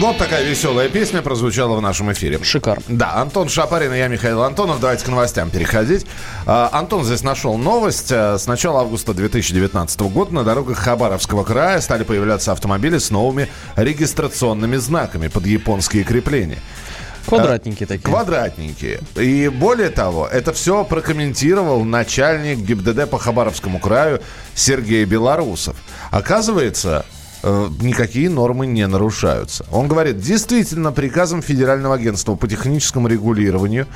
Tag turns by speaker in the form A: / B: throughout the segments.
A: Вот такая веселая песня прозвучала в нашем эфире.
B: Шикарно.
A: Да, Антон Шапарин и я, Михаил Антонов. Давайте к новостям переходить. А, Антон здесь нашел новость. А, С начала августа 2019 года на дорогах Хабаровского края стали появляться автомобили с новыми регистрационными знаками под японские крепления.
B: Квадратненькие такие.
A: Квадратненькие. И более того, это все прокомментировал начальник ГИБДД по Хабаровскому краю Сергей Белорусов. Оказывается, никакие нормы не нарушаются. Он говорит, действительно, приказом Федерального агентства по техническому регулированию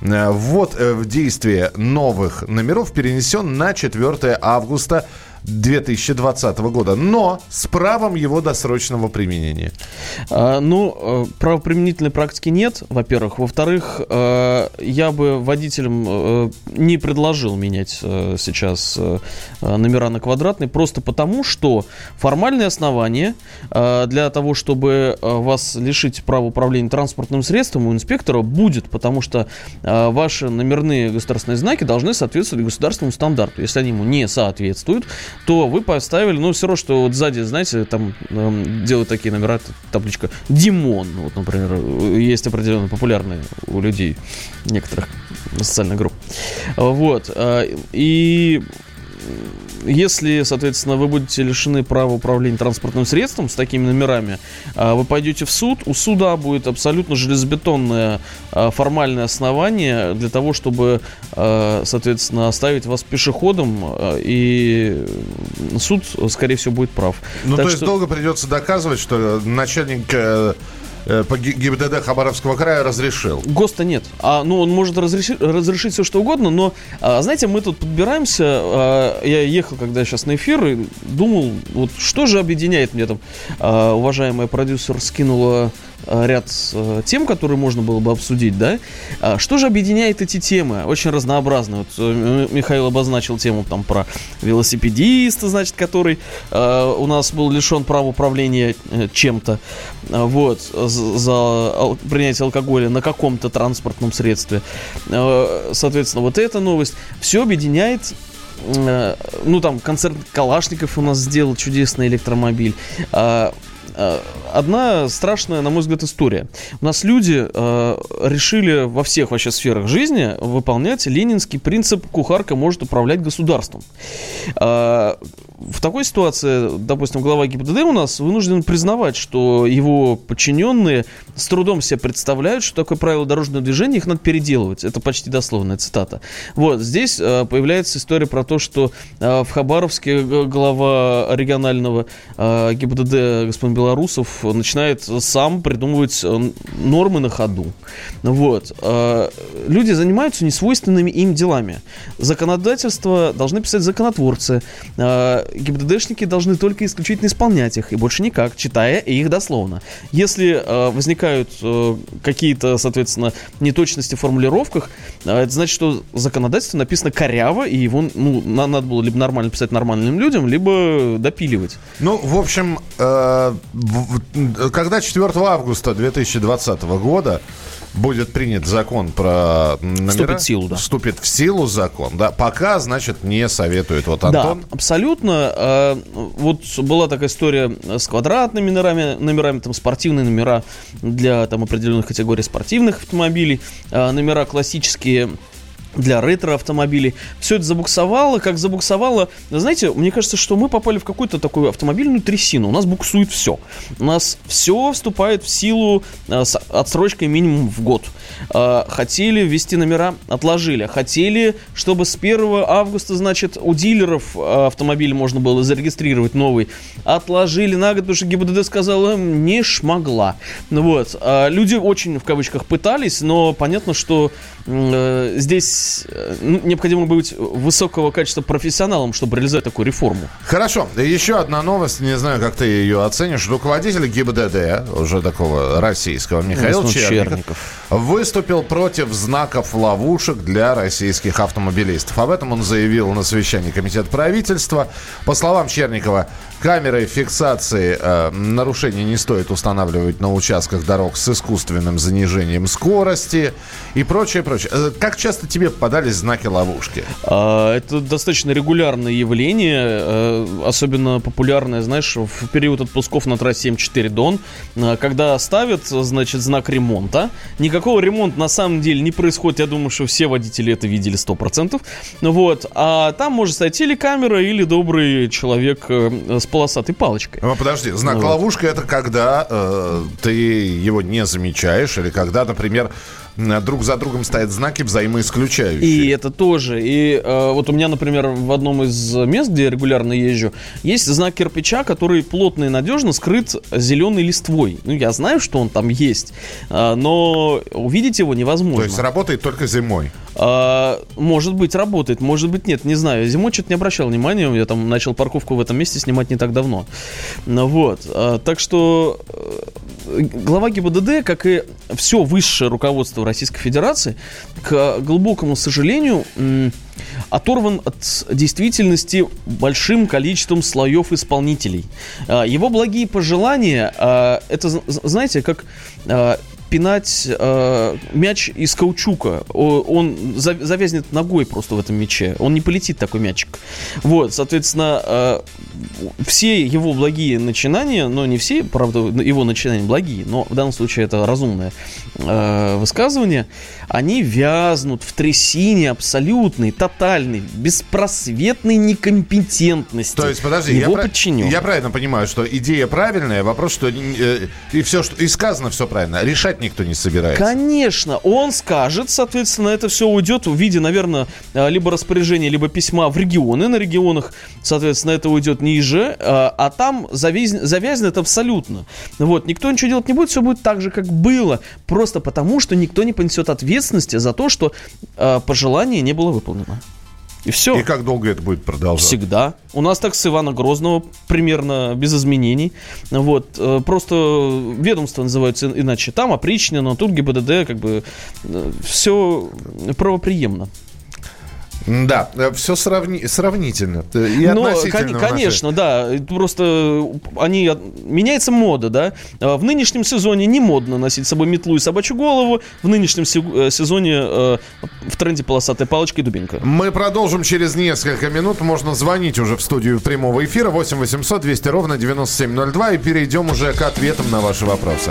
A: э, ввод э, в действие новых номеров перенесен на 4 августа 2020 года, но с правом его досрочного применения.
B: А, ну, э, правоприменительной практики нет, во-первых. Во-вторых, э, я бы водителям э, не предложил менять сейчас номера на квадратные, просто потому, что формальные основания для того, чтобы вас лишить права управления транспортным средством у инспектора будет, потому что ваши номерные государственные знаки должны соответствовать государственному стандарту. Если они ему не соответствуют, то вы поставили, ну, все равно, что вот сзади, знаете, там эм, делают такие номера, табличка Димон, вот, например, э, есть определенно популярные у людей некоторых социальных групп. Вот. э, И если, соответственно, вы будете лишены права управления транспортным средством с такими номерами, а, вы пойдете в суд, у суда будет абсолютно железобетонное а, формальное основание для того, чтобы, а, соответственно, оставить вас пешеходом, и суд, скорее всего, будет прав.
A: Ну,
B: Так
A: то есть
B: что-
A: долго придется доказывать, что начальник э, по Ги- ГИБДД Хабаровского края разрешил.
B: ГОСТа нет. А, ну, он может разрешить, разрешить все, что угодно, но, а, знаете, мы тут подбираемся. а, я ехал, когда сейчас на эфир, и думал, вот что же объединяет мне там. а, уважаемая продюсер скинула ряд а, тем, которые можно было бы обсудить, да? А, что же объединяет эти темы? Очень разнообразные. Вот э, Михаил обозначил тему там про велосипедиста, значит, который а, у нас был лишен права управления э, чем-то. А, Вот, за, принятие алкоголя на каком-то транспортном средстве. Э, Соответственно, вот эта новость. Все объединяет э, ну, там, концерт Калашников у нас сделал чудесный электромобиль. А, Одна страшная, на мой взгляд, история. У нас люди э, решили во всех вообще сферах жизни выполнять ленинский принцип «кухарка может управлять государством». А, в такой ситуации, допустим, глава ГИБДД у нас вынужден признавать, что его подчиненные с трудом себе представляют, что такое правило дорожного движения, их надо переделывать. Это почти дословная цитата. Вот, здесь э, появляется история про то, что э, в Хабаровске глава регионального э, ГИБДД господин Белорусов начинает сам придумывать э, нормы на ходу. Вот. Э, люди занимаются несвойственными им делами. Законодательство должны писать законотворцы. Э, ГИБДДшники должны только исключительно исполнять их, и больше никак, читая их дословно. Если э, возникают э, какие-то, соответственно, неточности в формулировках, э, это значит, что законодательство написано коряво, и его ну, на- надо было либо нормально писать нормальным людям, либо допиливать.
A: Ну, в общем, э, когда 4 августа 2020 года будет принят закон про номера...
B: Вступит в силу, да.
A: Вступит в силу закон, да. Пока, значит, не советует. Вот Антон...
B: Да, абсолютно. Э, Вот была такая история с квадратными номерами, номерами там спортивные номера для там определенных категорий спортивных автомобилей, э, номера классические для ретро-автомобилей. Все это забуксовало, как забуксовало. Знаете, мне кажется, что мы попали в какую-то такую автомобильную трясину. У нас буксует все. У нас все вступает в силу э, с отсрочкой минимум в год. Э, хотели ввести номера, отложили. Хотели, чтобы с 1 августа, значит, у дилеров э, автомобиль можно было зарегистрировать новый. Отложили на год, потому что ГИБДД сказала, не шмогла. Вот. Люди очень, в кавычках, пытались, но понятно, что здесь э, ну, необходимо быть высокого качества профессионалом, чтобы реализовать такую реформу.
A: Хорошо. Еще одна новость, не знаю, как ты ее оценишь. Руководитель ГИБДД, уже такого российского, Михаил Черников. выступил против знаков ловушек для российских автомобилистов. Об этом он заявил на совещании Комитета правительства. По словам Черникова, камеры фиксации э, нарушений не стоит устанавливать на участках дорог с искусственным занижением скорости и прочее, прочее. Э, как часто тебе попадались знаки ловушки?
B: А, это достаточно регулярное явление, э, особенно популярное, знаешь, в период отпусков на трассе М4 Дон, э, когда ставят, значит, знак ремонта. Никакого ремонта на самом деле не происходит, я думаю, что все водители это видели 100%. Вот, а там может стоять телекамера или добрый человек с полосатой палочкой.
A: Ну, подожди, знак вот. ловушка это когда э, ты его не замечаешь или когда, например, друг за другом стоят знаки взаимоисключающие.
B: И это тоже. И э, вот у меня, например, в одном из мест, где я регулярно езжу, есть знак кирпича, который плотно и надежно скрыт зеленой листвой. Ну, я знаю, что он там есть, э, но увидеть его невозможно.
A: То есть работает только зимой?
B: Э, может быть, работает, может быть, нет, не знаю. Зимой что-то не обращал внимания, я там начал парковку в этом месте снимать не так давно. Ну, вот. Э, так что э, глава ГИБДД, как и все высшее руководство Российской Федерации, к глубокому сожалению, оторван от действительности большим количеством слоев исполнителей. А, его благие пожелания, а, это, знаете, как а, пинать э, мяч из каучука. Он завязнет ногой просто в этом мяче. Он не полетит такой мячик. Вот, соответственно, э, все его благие начинания, но не все, правда, его начинания благие, но в данном случае это разумное э, высказывание, они вязнут в трясине абсолютной, тотальной, беспросветной некомпетентности.
A: То есть, подожди, его я, я правильно понимаю, что идея правильная, вопрос, что э, и все, что и сказано, все правильно. Решать никто не собирается.
B: Конечно, он скажет, соответственно, это все уйдет в виде, наверное, э, либо распоряжения, либо письма в регионы. На регионах, соответственно, это уйдет ниже, э, а там завязнет, завязнет абсолютно. Вот, никто ничего делать не будет, все будет так же, как было. Просто потому, что никто не понесет ответственности за то, что э, пожелание не было выполнено. И все.
A: И как долго это будет продолжаться?
B: Всегда. У нас так с Ивана Грозного примерно без изменений. Вот. Э, просто ведомства называются иначе. Там опричнено, тут ГИБДД, как бы все правоприемно.
A: Да, э, все сравни, сравнительно. И
B: ну, кон- конечно, да. Просто они меняется мода, да. В нынешнем сезоне не модно носить с собой метлу и собачью голову. В нынешнем э, сезоне э, в тренде полосатая палочка и дубинка.
A: Мы продолжим через несколько минут. Можно звонить уже в студию прямого эфира 8 800 200 ровно 9702 и перейдем уже к ответам на ваши вопросы.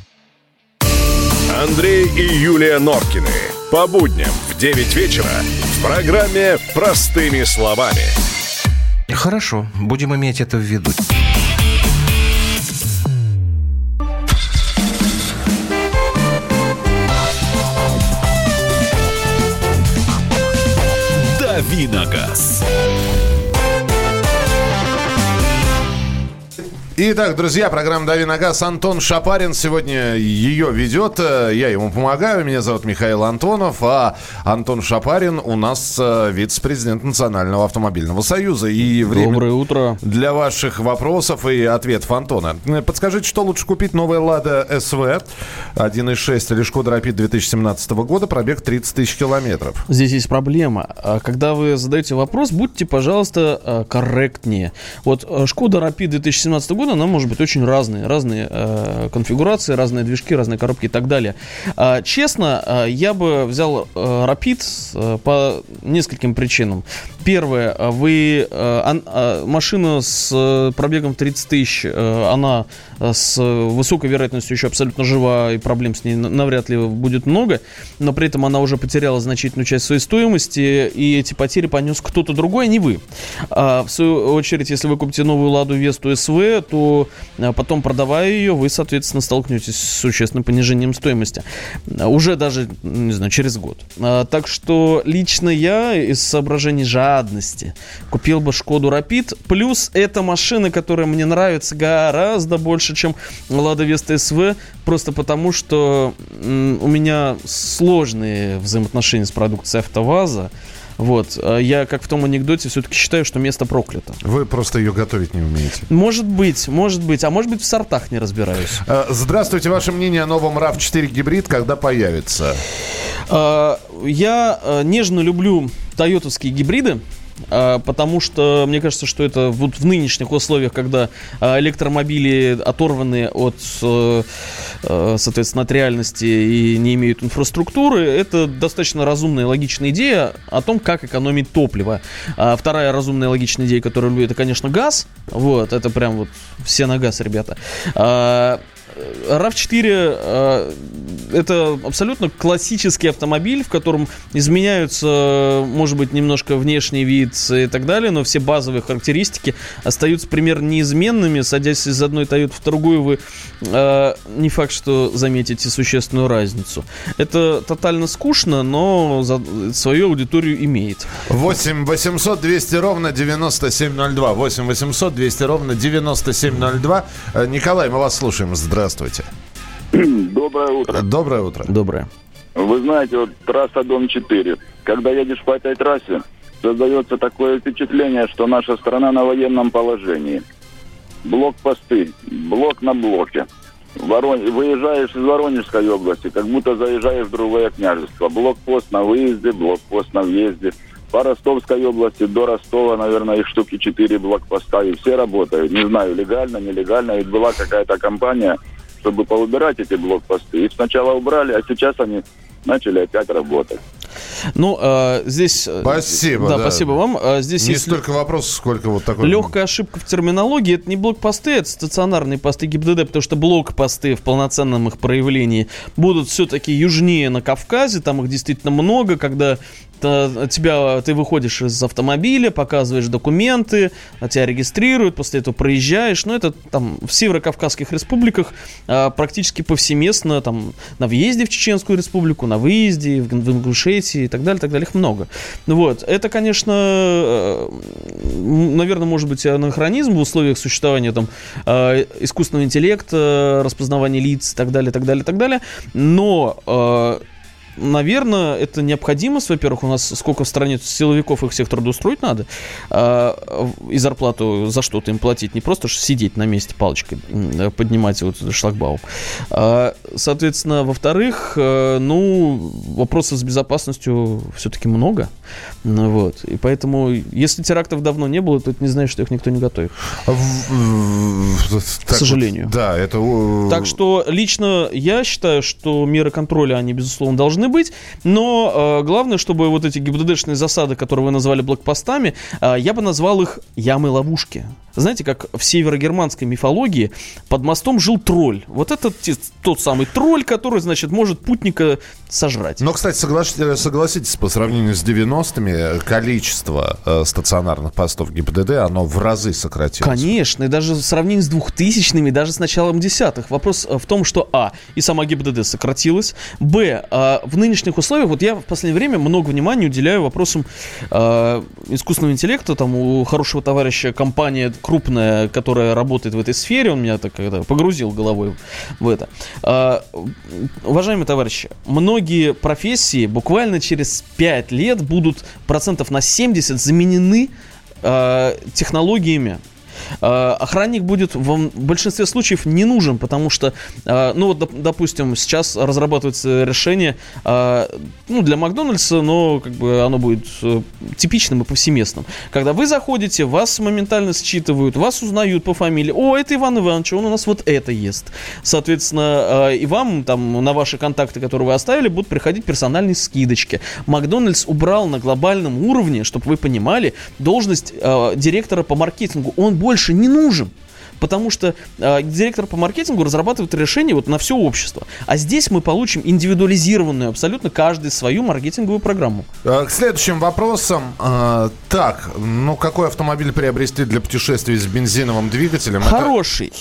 C: Андрей и Юлия Норкины. По будням в 9 вечера в программе «Простыми словами».
D: Хорошо, будем иметь это в виду.
C: Давиногаз.
A: Итак, друзья, программа «Дави на газ». Антон Шапарин сегодня ее ведет. Я ему помогаю. Меня зовут Михаил Антонов. А Антон Шапарин у нас э, вице-президент Национального автомобильного союза.
B: И время Доброе утро.
A: Для ваших вопросов и ответов Антона. Подскажите, что лучше купить? Новая «Лада СВ» 1.6 или «Шкода Рапид» 2017 года. Пробег 30 тысяч километров.
B: Здесь есть проблема. А когда вы задаете вопрос, будьте, пожалуйста, э, корректнее. Вот э, «Шкода Рапид» 2017 года она может быть очень разные. Разные э, конфигурации, разные движки, разные коробки и так далее. Э, честно, э, я бы взял э, Rapid э, по нескольким причинам. Первое, вы э, э, машина с э, пробегом 30 тысяч, э, она э, с высокой вероятностью еще абсолютно жива, и проблем с ней навряд ли будет много, но при этом она уже потеряла значительную часть своей стоимости, и эти потери понес кто-то другой, а не вы. А, в свою очередь, если вы купите новую Ладу Весту СВ, то а, потом, продавая ее, вы, соответственно, столкнетесь с существенным понижением стоимости. А, уже даже, не знаю, через год. А, так что лично я из соображений жадности купил бы Шкоду Рапид. Плюс эта машина, которая мне нравится гораздо больше, чем Лада Веста СВ, просто потому что у меня сложные взаимоотношения с продукцией АвтоВАЗа. Вот. А я, как в том анекдоте, все-таки считаю, что место проклято.
A: Вы просто ее готовить не умеете.
B: Может быть, может быть. А может быть, в сортах не разбираюсь.
A: А, здравствуйте. Ваше мнение о новом RAV4 гибрид, когда появится?
B: А, я нежно люблю тойотовские гибриды. А, потому что мне кажется, что это вот в нынешних условиях, когда а, электромобили оторваны от, э, э, соответственно, от реальности и не имеют инфраструктуры, это достаточно разумная и логичная идея о том, как экономить топливо. А вторая разумная и логичная идея, которую люблю, это, конечно, газ. Вот, это прям вот все на газ, ребята. RAV4 э, это абсолютно классический автомобиль, в котором изменяются, может быть, немножко внешний вид и так далее, но все базовые характеристики остаются примерно неизменными. Садясь из одной Toyota в другую, вы э, не факт, что заметите существенную разницу. Это тотально скучно, но за, свою аудиторию имеет.
A: 8 800 200 ровно 9702. 8 800 200 ровно 9702. Э, Николай, мы вас слушаем. Здравствуйте. Здравствуйте.
E: Доброе утро.
A: Доброе утро.
B: Доброе.
E: Вы знаете, вот трасса Дом-4. Когда едешь по этой трассе, создается такое впечатление, что наша страна на военном положении. Блокпосты, блок на блоке. Ворон... Выезжаешь из Воронежской области, как будто заезжаешь в другое княжество. Блокпост на выезде, блокпост на въезде. По Ростовской области до Ростова, наверное, их штуки четыре блокпоста, и все работают. Не знаю, легально, нелегально. Ведь была какая-то компания, чтобы поубирать эти блокпосты. Их сначала убрали, а сейчас они начали опять работать.
B: Ну, э, здесь...
A: Спасибо.
B: Да, да, спасибо вам. А, здесь
A: не есть столько вопросов, сколько вот такой...
B: Легкая ошибка в терминологии. Это не блокпосты, это стационарные посты ГИБДД, потому что блокпосты в полноценном их проявлении будут все-таки южнее на Кавказе. Там их действительно много, когда тебя, ты выходишь из автомобиля, показываешь документы, тебя регистрируют, после этого проезжаешь. Ну, это там в северокавказских республиках а, практически повсеместно, там на въезде в Чеченскую республику, на выезде, в, в Ингушетии и так далее, так далее, их много. Вот, это, конечно, э, наверное, может быть анахронизм в условиях существования там э, искусственного интеллекта, распознавания лиц и так далее, так далее, так далее. Но э, наверное, это необходимость. Во-первых, у нас сколько в стране силовиков их всех трудоустроить надо. А, и зарплату за что-то им платить. Не просто сидеть на месте палочкой, поднимать вот шлагбаум. А, соответственно, во-вторых, э, ну, вопросов с безопасностью все-таки много. Ну, вот. И поэтому, если терактов давно не было, то это не значит, что их никто не готовит. К сожалению.
A: Да, это...
B: Так что лично я считаю, что меры контроля, они, безусловно, должны быть, но э, главное, чтобы вот эти ГИБДДшные засады, которые вы назвали блокпостами, э, я бы назвал их ямы-ловушки. Знаете, как в северогерманской мифологии под мостом жил тролль. Вот это тот самый тролль, который, значит, может путника сожрать.
A: Но, кстати, согласитесь, согласитесь по сравнению с 90-ми, количество э, стационарных постов ГИБДД, оно в разы сократилось.
B: Конечно, и даже в сравнении с 2000-ми, даже с началом десятых. Вопрос э, в том, что, а, и сама ГИБДД сократилась, б, э, в нынешних условиях, вот я в последнее время много внимания уделяю вопросам э, искусственного интеллекта, там у хорошего товарища компания крупная, которая работает в этой сфере, он меня так когда погрузил головой в это. Э, уважаемые товарищи, многие профессии буквально через 5 лет будут процентов на 70 заменены э, технологиями, охранник будет в большинстве случаев не нужен, потому что, э, ну вот, допустим, сейчас разрабатывается решение, э, ну, для Макдональдса, но как бы оно будет типичным и повсеместным. Когда вы заходите, вас моментально считывают, вас узнают по фамилии. О, это Иван Иванович, он у нас вот это ест. Соответственно, и вам там на ваши контакты, которые вы оставили, будут приходить персональные скидочки. Макдональдс убрал на глобальном уровне, чтобы вы понимали, должность директора по маркетингу. Он больше не нужен. потому что э, директор по маркетингу разрабатывает решение вот на все общество. А здесь мы получим индивидуализированную абсолютно каждый свою маркетинговую программу.
A: Э, К следующим вопросам. Э, Так, ну какой автомобиль приобрести для путешествий с бензиновым двигателем? Это-
B: Хороший.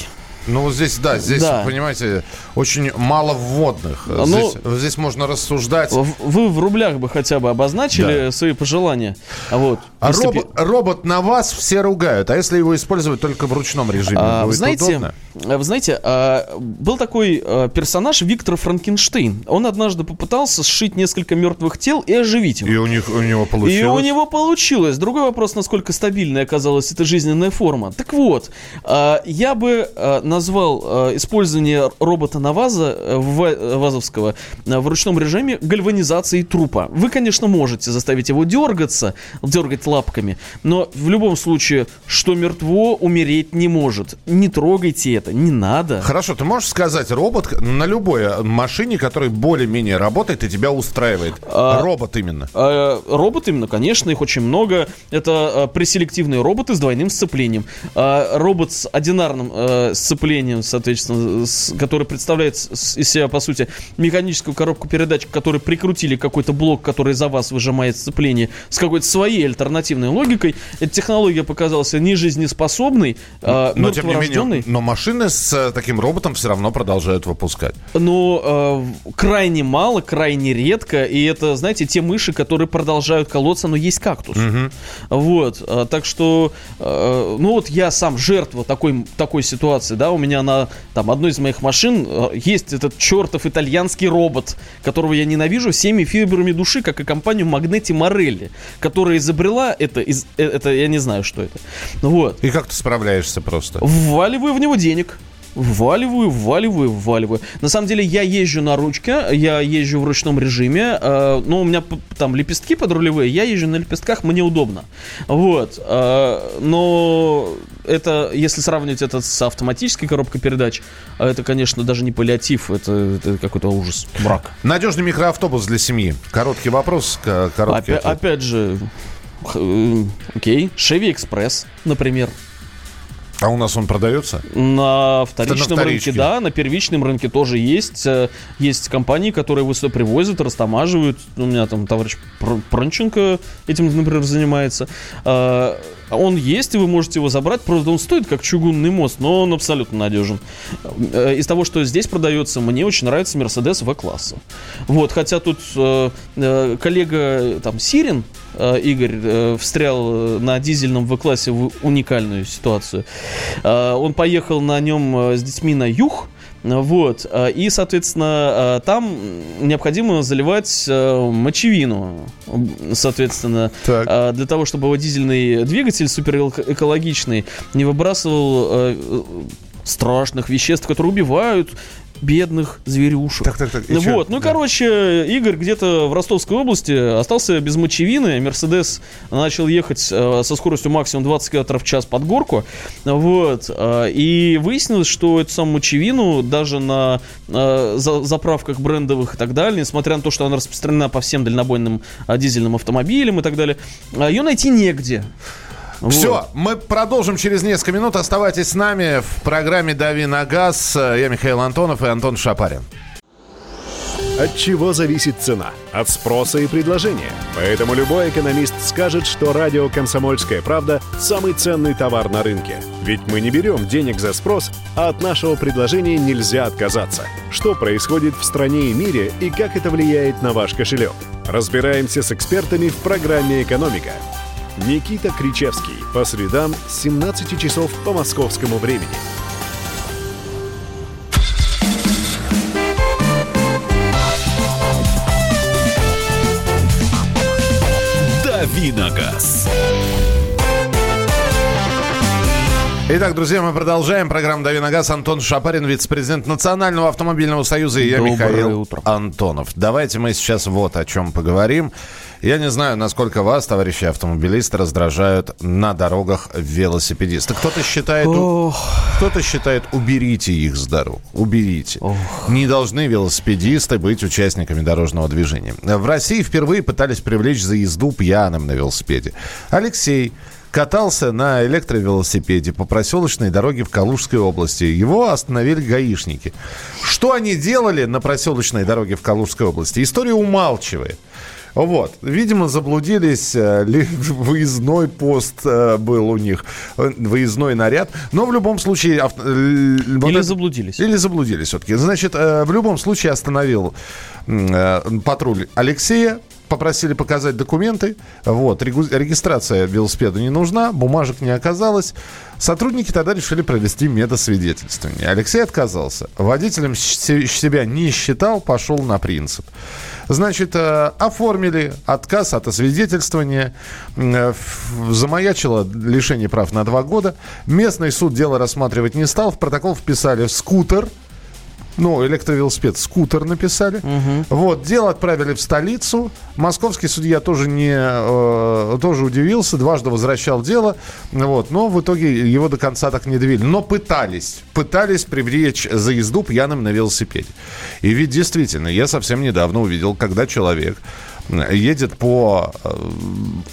A: Ну, вот здесь, да, здесь,
B: Да.
A: понимаете, очень мало вводных.
B: Ну,
A: здесь, здесь можно рассуждать.
B: Вы в рублях бы хотя бы обозначили свои пожелания. А Вот.
A: А
B: Если б-
A: робот, на вас все ругают, а если его использовать только в ручном режиме,
B: А, вы
A: будет
B: знаете,
A: удобно?
B: а, вы знаете, а, был такой а, персонаж Виктор Франкенштейн. Он однажды попытался сшить несколько мертвых тел и оживить их.
A: И у, них, у него
B: И
A: получилось.
B: у него получилось. Другой вопрос, насколько стабильной оказалась эта жизненная форма. Так вот, а, я бы а, назвал а, использование робота Наваза в- Вазовского а, в ручном режиме гальванизацией трупа. Вы, конечно, можете заставить его дергаться, дергать лапками, но в любом случае, что мертво умереть не может. Не трогайте это, не надо.
A: Хорошо, ты можешь сказать, робот на любой машине, который более-менее работает и тебя устраивает.
B: А-
A: Робот именно.
B: Э, Робот именно, конечно, их очень много. Это э, преселективные роботы с двойным сцеплением. А, Робот с одинарным э, сцеплением, соответственно, с- который представляет из себя, по сути, механическую коробку передач, к которой прикрутили какой-то блок, который за вас выжимает сцепление, с какой-то своей альтернативной логикой. Эта технология показалась нежизнеспособной, э,
A: Но тем не менее, но машины с э, таким роботом все равно продолжают выпускать.
B: Но э, крайне мало, крайне редко. И это, знаете, те мыши, которые продолжают колоться, но есть кактус. Вот. э, так что, э, ну вот я сам жертва такой, такой ситуации, да, у меня на там одной из моих машин есть этот чертов итальянский робот, которого я ненавижу всеми фибрами души, как и компанию Магнети Морелли, которая изобрела это, из, э, это, я не знаю, что это. Вот.
A: И как ты справляешься просто?
B: Вваливаю в него денег. Вваливаю, вваливаю, вваливаю. На самом деле я езжу на ручке, я езжу в ручном режиме, э, но у меня там лепестки подрулевые, я езжу на лепестках, мне удобно. Вот. э, но это, если сравнивать это с автоматической коробкой передач, э, это, конечно, даже не паллиатив, это, это какой-то ужас, брак.
A: Надежный микроавтобус для семьи. Короткий вопрос, короткий
B: Опя-
A: ответ.
B: опять же, окей, Chevy Express, например.
A: А у нас он продается?
B: На вторичном
A: вторичке.
B: рынке, да, на первичном рынке тоже есть. Э, Есть компании, которые его сюда привозят, растамаживают. У меня там товарищ Пр- Пронченко этим, например, занимается. А, Он есть, и вы можете его забрать. Просто он стоит как чугунный мост, но он абсолютно надежен. Э, Из того, что здесь продается, мне очень нравится Mercedes В-класса. Вот, хотя тут э, э, коллега там Сирин, э, Игорь, э, встрял э, на дизельном В-классе в уникальную ситуацию. Э, Он поехал на нем э, с детьми на юг, вот, э, и, соответственно, э, там необходимо заливать э, мочевину, соответственно,
A: Так.
B: э, для того, чтобы его дизельный двигатель суперэкологичный не выбрасывал э, э, страшных веществ, которые убивают бедных зверюшек.
A: Так, так, так, и?
B: Вот, ну,
A: Да.
B: короче, Игорь где-то в Ростовской области остался без мочевины. Мерседес начал ехать э, со скоростью максимум 20 км в час под горку. Вот. э, и выяснилось, что эту самую мочевину даже на э, за- заправках брендовых и так далее, несмотря на то, что она распространена по всем дальнобойным э, дизельным автомобилям и так далее, э, ее найти негде.
A: Все,
B: Вот.
A: мы продолжим через несколько минут. Оставайтесь с нами в программе «Дави на газ». Я Михаил Антонов и Антон Шапарин.
C: От чего зависит цена? От спроса и предложения. Поэтому любой экономист скажет, что радио «Комсомольская правда» – самый ценный товар на рынке. Ведь мы не берем денег за спрос, а от нашего предложения нельзя отказаться. Что происходит в стране и мире и как это влияет на ваш кошелек? Разбираемся с экспертами в программе «Экономика». Никита Кричевский. По средам с 17 часов по московскому времени.
F: Давиногаз.
A: Итак, друзья, мы продолжаем. Программу «Дави на газ». Антон Шапарин, вице-президент Национального автомобильного союза. И я,
B: Доброе
A: Михаил
B: утро.
A: Антонов. Давайте мы сейчас вот о чем поговорим. Я не знаю, насколько вас, товарищи автомобилисты, раздражают на дорогах велосипедисты. Кто-то считает, кто-то считает, уберите их с дорог. Уберите. Не должны велосипедисты быть участниками дорожного движения. В России впервые пытались привлечь за езду пьяным на велосипеде. Алексей, катался на электровелосипеде по проселочной дороге в Калужской области. Его остановили гаишники. Что они делали на проселочной дороге в Калужской области? История умалчивает. Вот. Видимо, заблудились, э, выездной пост э, был у них, э, выездной наряд. Но в любом случае... Авто...
B: Или вот заблудились.
A: Или заблудились все-таки. Значит, в любом случае остановил патруль Алексея, попросили показать документы. Вот, регистрация велосипеда не нужна, бумажек не оказалось. Сотрудники тогда решили провести медосвидетельствование. Алексей отказался. Водителем себя не считал, пошел на принцип. Значит, э, оформили отказ от освидетельствования. Э, замаячило лишение прав на два года. Местный суд дело рассматривать не стал. В протокол вписали скутер – ну, электровелосипед, скутер написали. Угу. Вот, дело отправили в столицу. Московский судья тоже не, э, тоже удивился, дважды возвращал дело. Вот, но в итоге его до конца так не довели. Но пытались, пытались привлечь за езду пьяным на велосипеде. И ведь действительно, я совсем недавно увидел, когда человек едет по э,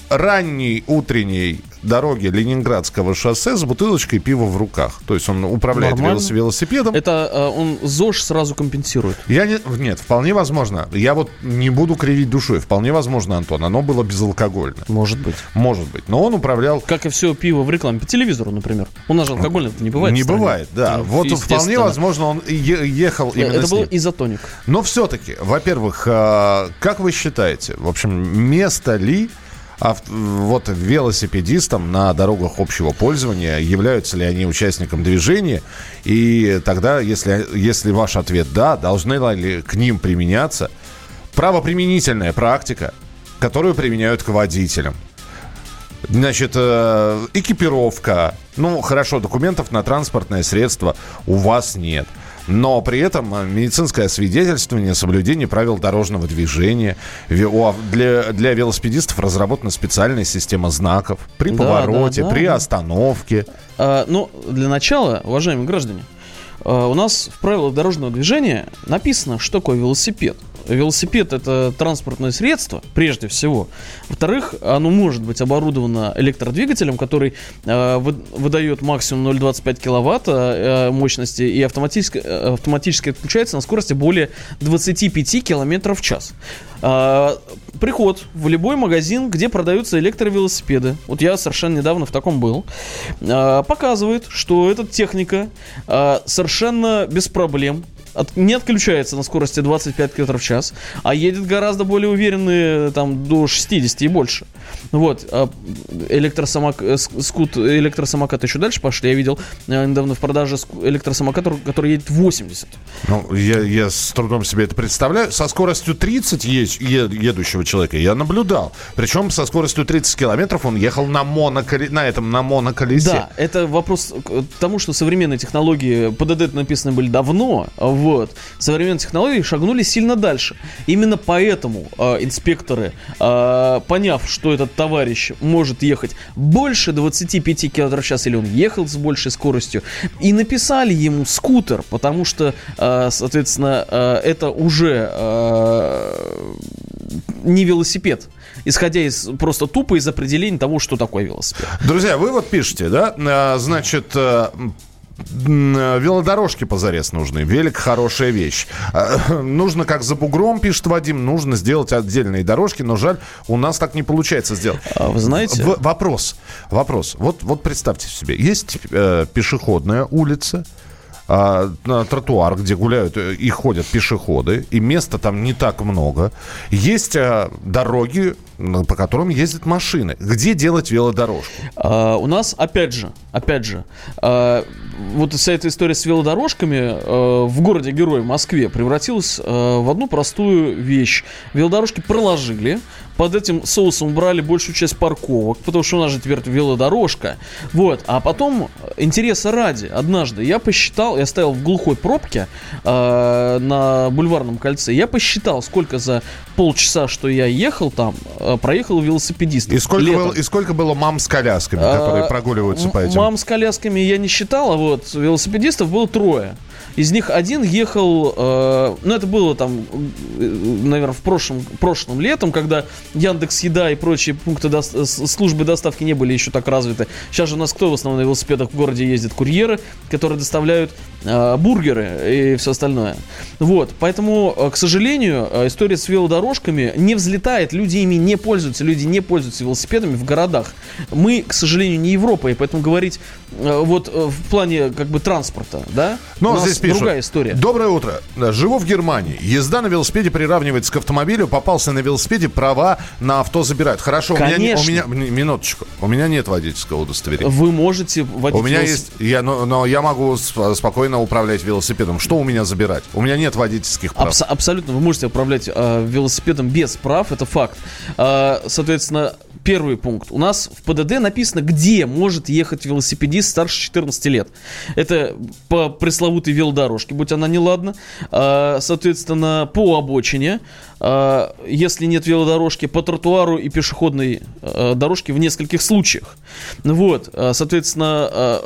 A: ранней утренней дороге Ленинградского шоссе с бутылочкой пива в руках. То есть он управляет Нормально. велосипедом.
B: Это э, он ЗОЖ сразу компенсирует?
A: Я не, нет, вполне возможно. Я вот не буду кривить душой. Вполне возможно, Антон. Оно было безалкогольное.
B: Может быть.
A: Может быть. Но он управлял...
B: Как и все пиво в рекламе по телевизору, например. У нас же алкогольное не бывает.
A: Не бывает, да. Ну, вот вполне возможно, он ехал именно
B: Это был изотоник.
A: Но все-таки, во-первых, э, как вы считаете, в общем, место ли авто, вот велосипедистам на дорогах общего пользования, являются ли они участником движения, и тогда, если, если ваш ответ «да», должны ли к ним применяться правоприменительная практика, которую применяют к водителям. Значит, э, экипировка. Ну, хорошо, документов на транспортное средство у вас нет – но при этом э, медицинское свидетельствование соблюдение правил дорожного движения. Для, для велосипедистов разработана специальная система знаков при да, повороте, да, да. при остановке.
B: А, ну, для начала, уважаемые граждане, а, у нас в правилах дорожного движения написано, что такое велосипед велосипед это транспортное средство, прежде всего. Во-вторых, оно может быть оборудовано электродвигателем, который э, выдает максимум 0,25 киловатта э, мощности и автоматически, э, автоматически отключается на скорости более 25 километров в час. Э, приход в любой магазин, где продаются электровелосипеды, вот я совершенно недавно в таком был, э, показывает, что эта техника э, совершенно без проблем от, не отключается на скорости 25 км в час, а едет гораздо более уверенные там до 60 и больше. Вот. А электросамок, э, скут, электросамокаты еще дальше пошли. Я видел э, недавно в продаже электросамокат, который едет 80.
A: Ну, я, я с трудом себе это представляю. Со скоростью 30 есть, едущего человека я наблюдал. Причем со скоростью 30 километров он ехал на, моноколе, на этом, на моноколесе.
B: Да, это вопрос к тому, что современные технологии ПДД написаны были давно, вот. Современные технологии шагнули сильно дальше. Именно поэтому э, инспекторы, э, поняв, что этот товарищ может ехать больше 25 км в час, или он ехал с большей скоростью, и написали ему скутер, потому что, э, соответственно, э, это уже э, не велосипед исходя из просто тупо из определения того, что такое велосипед.
A: Друзья, вы вот пишете, да, значит, э, велодорожки позарез нужны. Велик хорошая вещь. А, нужно, как за бугром, пишет Вадим, нужно сделать отдельные дорожки, но жаль, у нас так не получается сделать.
B: А вы знаете... В-
A: вопрос, вопрос. Вот, вот представьте себе, есть э, пешеходная улица, а, тротуар, где гуляют э, и ходят пешеходы, и места там не так много. Есть а, дороги, по которым ездят машины. Где делать велодорожку?
B: А, у нас, опять же, опять же, а, вот вся эта история с велодорожками а, в городе Герой Москве превратилась а, в одну простую вещь. Велодорожки проложили, под этим соусом убрали большую часть парковок, потому что у нас же теперь велодорожка. Вот. А потом, интереса ради, однажды я посчитал, я стоял в глухой пробке э, на бульварном кольце, я посчитал, сколько за полчаса, что я ехал там, э, проехал велосипедист.
A: И сколько, было, и сколько было мам с колясками, которые а, прогуливаются по этим?
B: Мам с колясками я не считал, а вот велосипедистов было трое. Из них один ехал, э, ну это было там, э, наверное, в прошлом, прошлым летом, когда Яндекс Еда и прочие пункты до, службы доставки не были еще так развиты. Сейчас же у нас кто в основном на велосипедах в городе ездит? Курьеры, которые доставляют э, бургеры и все остальное. Вот, поэтому, э, к сожалению, э, история с велодорожками не взлетает, люди ими не пользуются, люди не пользуются велосипедами в городах. Мы, к сожалению, не Европа, и поэтому говорить э, вот в плане как бы транспорта, да?
A: Но здесь пишут.
B: другая история.
A: Доброе утро. Живу в Германии. Езда на велосипеде приравнивается к автомобилю. Попался на велосипеде, права на авто забирают. Хорошо, у меня, у
B: Конечно.
A: меня, минуточку. У меня нет водительского удостоверения.
B: Вы можете водить
A: У меня
B: велосипед-
A: есть, я, но, но я могу спокойно управлять велосипедом. Что у меня забирать? У меня нет водительских прав.
B: Абс- абсолютно, вы можете управлять э, велосипедом без прав, это факт. Э, соответственно, первый пункт. У нас в ПДД написано, где может ехать велосипедист старше 14 лет. Это по пресловутой велодорожке, будь она неладна. Э, соответственно, по обочине. Э, если нет велодорожки, по тротуару и пешеходной э, дорожке в нескольких случаях. Вот, соответственно,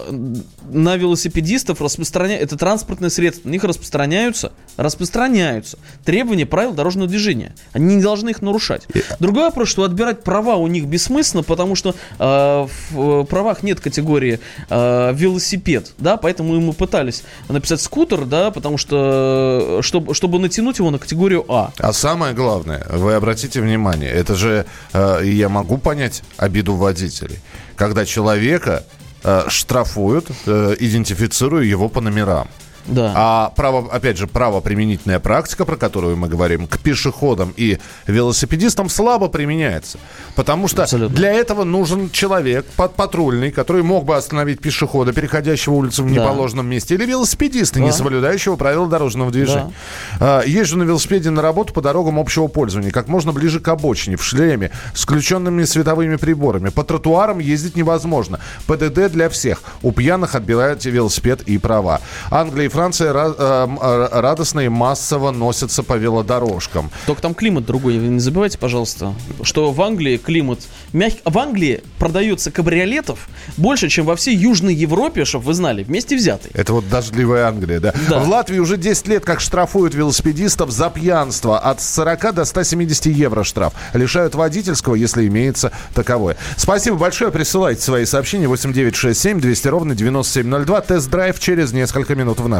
B: на велосипедистов распространяют, это транспортное средство, на них распространяются, распространяются требования правил дорожного движения. Они не должны их нарушать. Другой вопрос, что отбирать права у них бессмысленно, потому что э, в э, правах нет категории э, велосипед, да, поэтому мы пытались написать скутер, да, потому что, э, чтобы, чтобы натянуть его на категорию А.
A: А самое главное, вы обратите внимание, это же э, я могу понять обиду водителей, когда человека э, штрафуют, э, идентифицируя его по номерам.
B: Да.
A: А право, опять же, правоприменительная практика, про которую мы говорим, к пешеходам и велосипедистам слабо применяется. Потому что
B: Абсолютно.
A: для этого нужен человек под патрульный, который мог бы остановить пешехода, переходящего улицу в
B: Да.
A: неположенном месте, или велосипедиста, не
B: Да.
A: соблюдающего правила дорожного движения. А, Езжу на велосипеде на работу по дорогам общего пользования, как можно ближе к обочине, в шлеме, с включенными световыми приборами. По тротуарам ездить невозможно. ПДД для всех. У пьяных отбирают велосипед и права. Англия и Франция ра- э, э, радостно и массово носятся по велодорожкам.
B: Только там климат другой, вы не забывайте, пожалуйста, что в Англии климат мягкий. В Англии продается кабриолетов больше, чем во всей Южной Европе, чтобы вы знали, вместе взятый.
A: Это вот дождливая Англия, да?
B: Да.
A: В Латвии уже 10 лет как штрафуют велосипедистов за пьянство. От 40 до 170 евро штраф. Лишают водительского, если имеется таковое. Спасибо большое. Присылайте свои сообщения 8967 200 ровно 9702. Тест-драйв через несколько минут в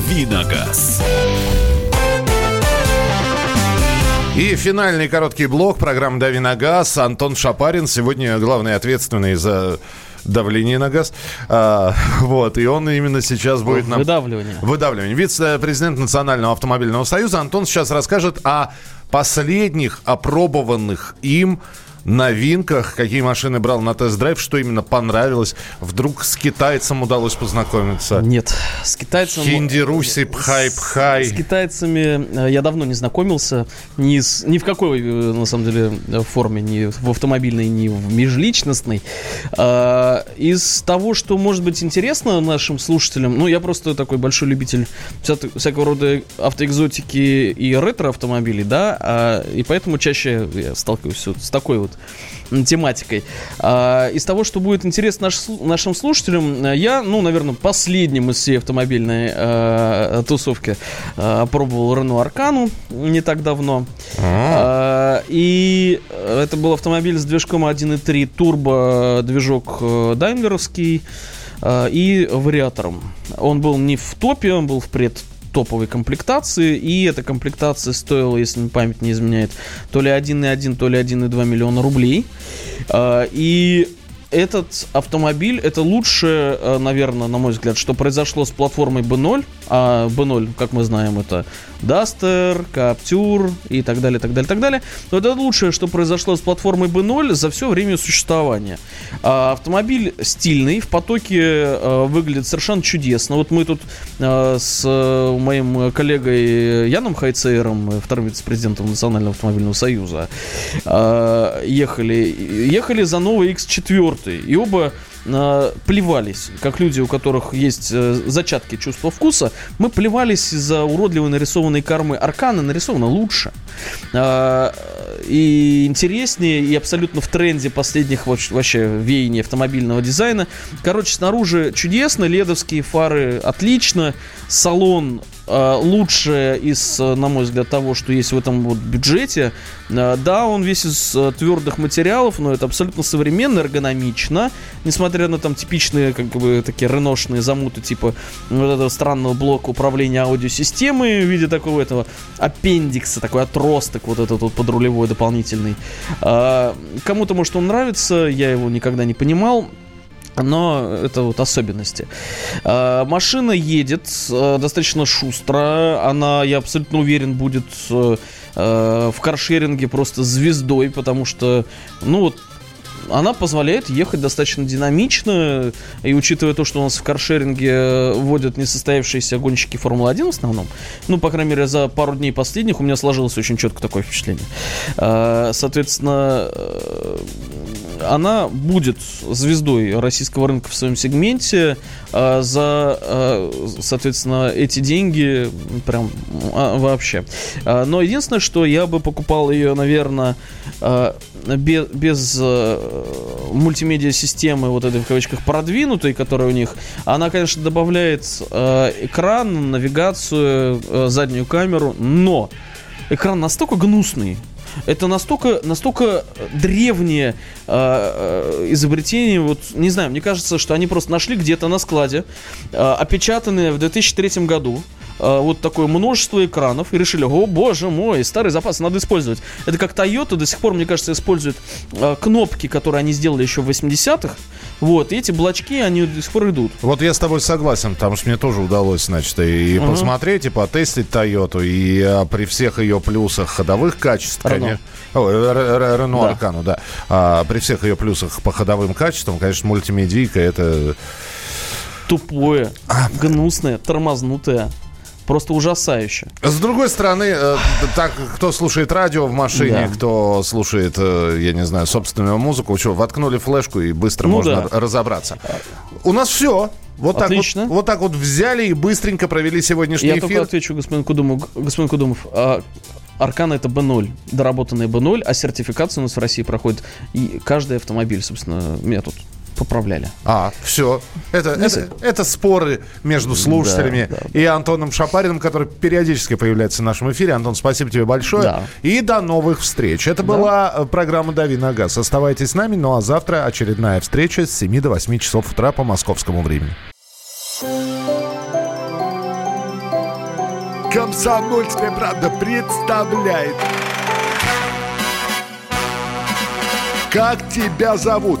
C: Давиногаз.
A: И финальный короткий блок программы «Дави на газ». Антон Шапарин сегодня главный ответственный за давление на газ. А, вот, и он именно сейчас будет нам...
B: Выдавливание.
A: Выдавливание. Вице-президент Национального автомобильного союза Антон сейчас расскажет о последних опробованных им новинках, какие машины брал на тест-драйв, что именно понравилось. Вдруг с китайцем удалось познакомиться.
B: Нет, с китайцем...
A: Хинди, Руси, Пхай, Пхай.
B: С китайцами э, я давно не знакомился. Ни, с- ни в какой, э, на самом деле, форме. Ни в автомобильной, ни в межличностной. А, Из того, что может быть интересно нашим слушателям, ну, я просто такой большой любитель вся- всякого рода автоэкзотики и ретро-автомобилей, да, а, и поэтому чаще я сталкиваюсь с такой вот м, тематикой. А, из того, что будет интересно наш нашим слушателям, э, я, ну, наверное, последним из всей автомобильной э, тусовки э, пробовал Renault Аркану не так давно. А, и это был автомобиль с движком 1.3 турбо, движок э, даймлеровский э, и вариатором. Он был не в топе, он был в пред топовой комплектации, и эта комплектация стоила, если память не изменяет, то ли 1,1, то ли 1,2 миллиона рублей. А, И этот автомобиль, это лучшее, э, наверное, на мой взгляд, что произошло с платформой B0. А B0, как мы знаем, это Duster, Captur и так далее, так далее, так далее. Но это лучшее, что произошло с платформой B0 за все время существования. А, автомобиль стильный, в потоке а, выглядит совершенно чудесно. Вот мы тут а, с моим коллегой Яном Хайцейером, вторым вице-президентом Национального автомобильного союза, ехали, ехали за новый X4. И оба э, плевались, как люди, у которых есть э, зачатки чувства вкуса, мы плевались за уродливой нарисованной кормы. Аркана нарисована лучше. Э, и интереснее, и абсолютно в тренде последних вообще веяний автомобильного дизайна. Короче, снаружи чудесно, ледовские фары отлично, салон лучшее из, э, на мой взгляд, того, что есть в этом вот бюджете. Э, да, он весь из твердых материалов, но это абсолютно современно, эргономично, несмотря на там типичные, как бы, такие реношные замуты, типа вот этого странного блока управления аудиосистемой в виде такого этого аппендикса, такой отросток вот этот вот подрулевой дополнительный. Кому-то, может, он нравится, я его никогда не понимал но это вот особенности. А, машина едет а, достаточно шустро. Она, я абсолютно уверен, будет а, в каршеринге просто звездой, потому что, ну вот, она позволяет ехать достаточно динамично, и учитывая то, что у нас в каршеринге вводят несостоявшиеся гонщики Формулы-1 в основном, ну, по крайней мере, за пару дней последних у меня сложилось очень четко такое впечатление. Соответственно, она будет звездой российского рынка в своем сегменте. А за, а, соответственно, эти деньги прям а, вообще. Но единственное, что я бы покупал ее, наверное, без, без мультимедиа-системы, вот этой в кавычках продвинутой, которая у них. Она, конечно, добавляет экран, навигацию, заднюю камеру, но экран настолько гнусный, это настолько, настолько древнее э, изобретение. Вот, не знаю, мне кажется, что они просто нашли где-то на складе, э, опечатанные в 2003 году. Э, вот такое множество экранов и решили, о боже мой, старый запас надо использовать. Это как Toyota до сих пор, мне кажется, использует э, кнопки, которые они сделали еще в 80-х. Вот, и эти блочки, они до сих пор идут.
A: Вот я с тобой согласен, потому что мне тоже удалось, значит, и uh-huh. посмотреть, и потестить Toyota, и а, при всех ее плюсах ходовых качеств,
B: Рено.
A: конечно. Рено Аркану, да. А, при всех ее плюсах по ходовым качествам, конечно, мультимедийка это...
B: Тупое, а, гнусное, тормознутое просто ужасающе.
A: С другой стороны, э, так, кто слушает радио в машине, да. кто слушает, э, я не знаю, собственную музыку, что, воткнули флешку и быстро ну, можно да. разобраться. У нас все. Вот Отлично. так вот, вот так вот взяли и быстренько провели сегодняшний
B: я
A: эфир.
B: Я только отвечу господину Кудумову. Господин Кудумов, а, Аркана это B0, доработанный B0, а сертификация у нас в России проходит и каждый автомобиль, собственно, метод поправляли.
A: А, все. Это, это, это споры между слушателями да, да. и Антоном Шапариным, который периодически появляется в нашем эфире. Антон, спасибо тебе большое. Да. И до новых встреч. Это да. была э, программа «Дави на газ». Оставайтесь с нами. Ну а завтра очередная встреча с 7 до 8 часов утра по московскому времени.
F: Комсомольская правда представляет. Как тебя зовут?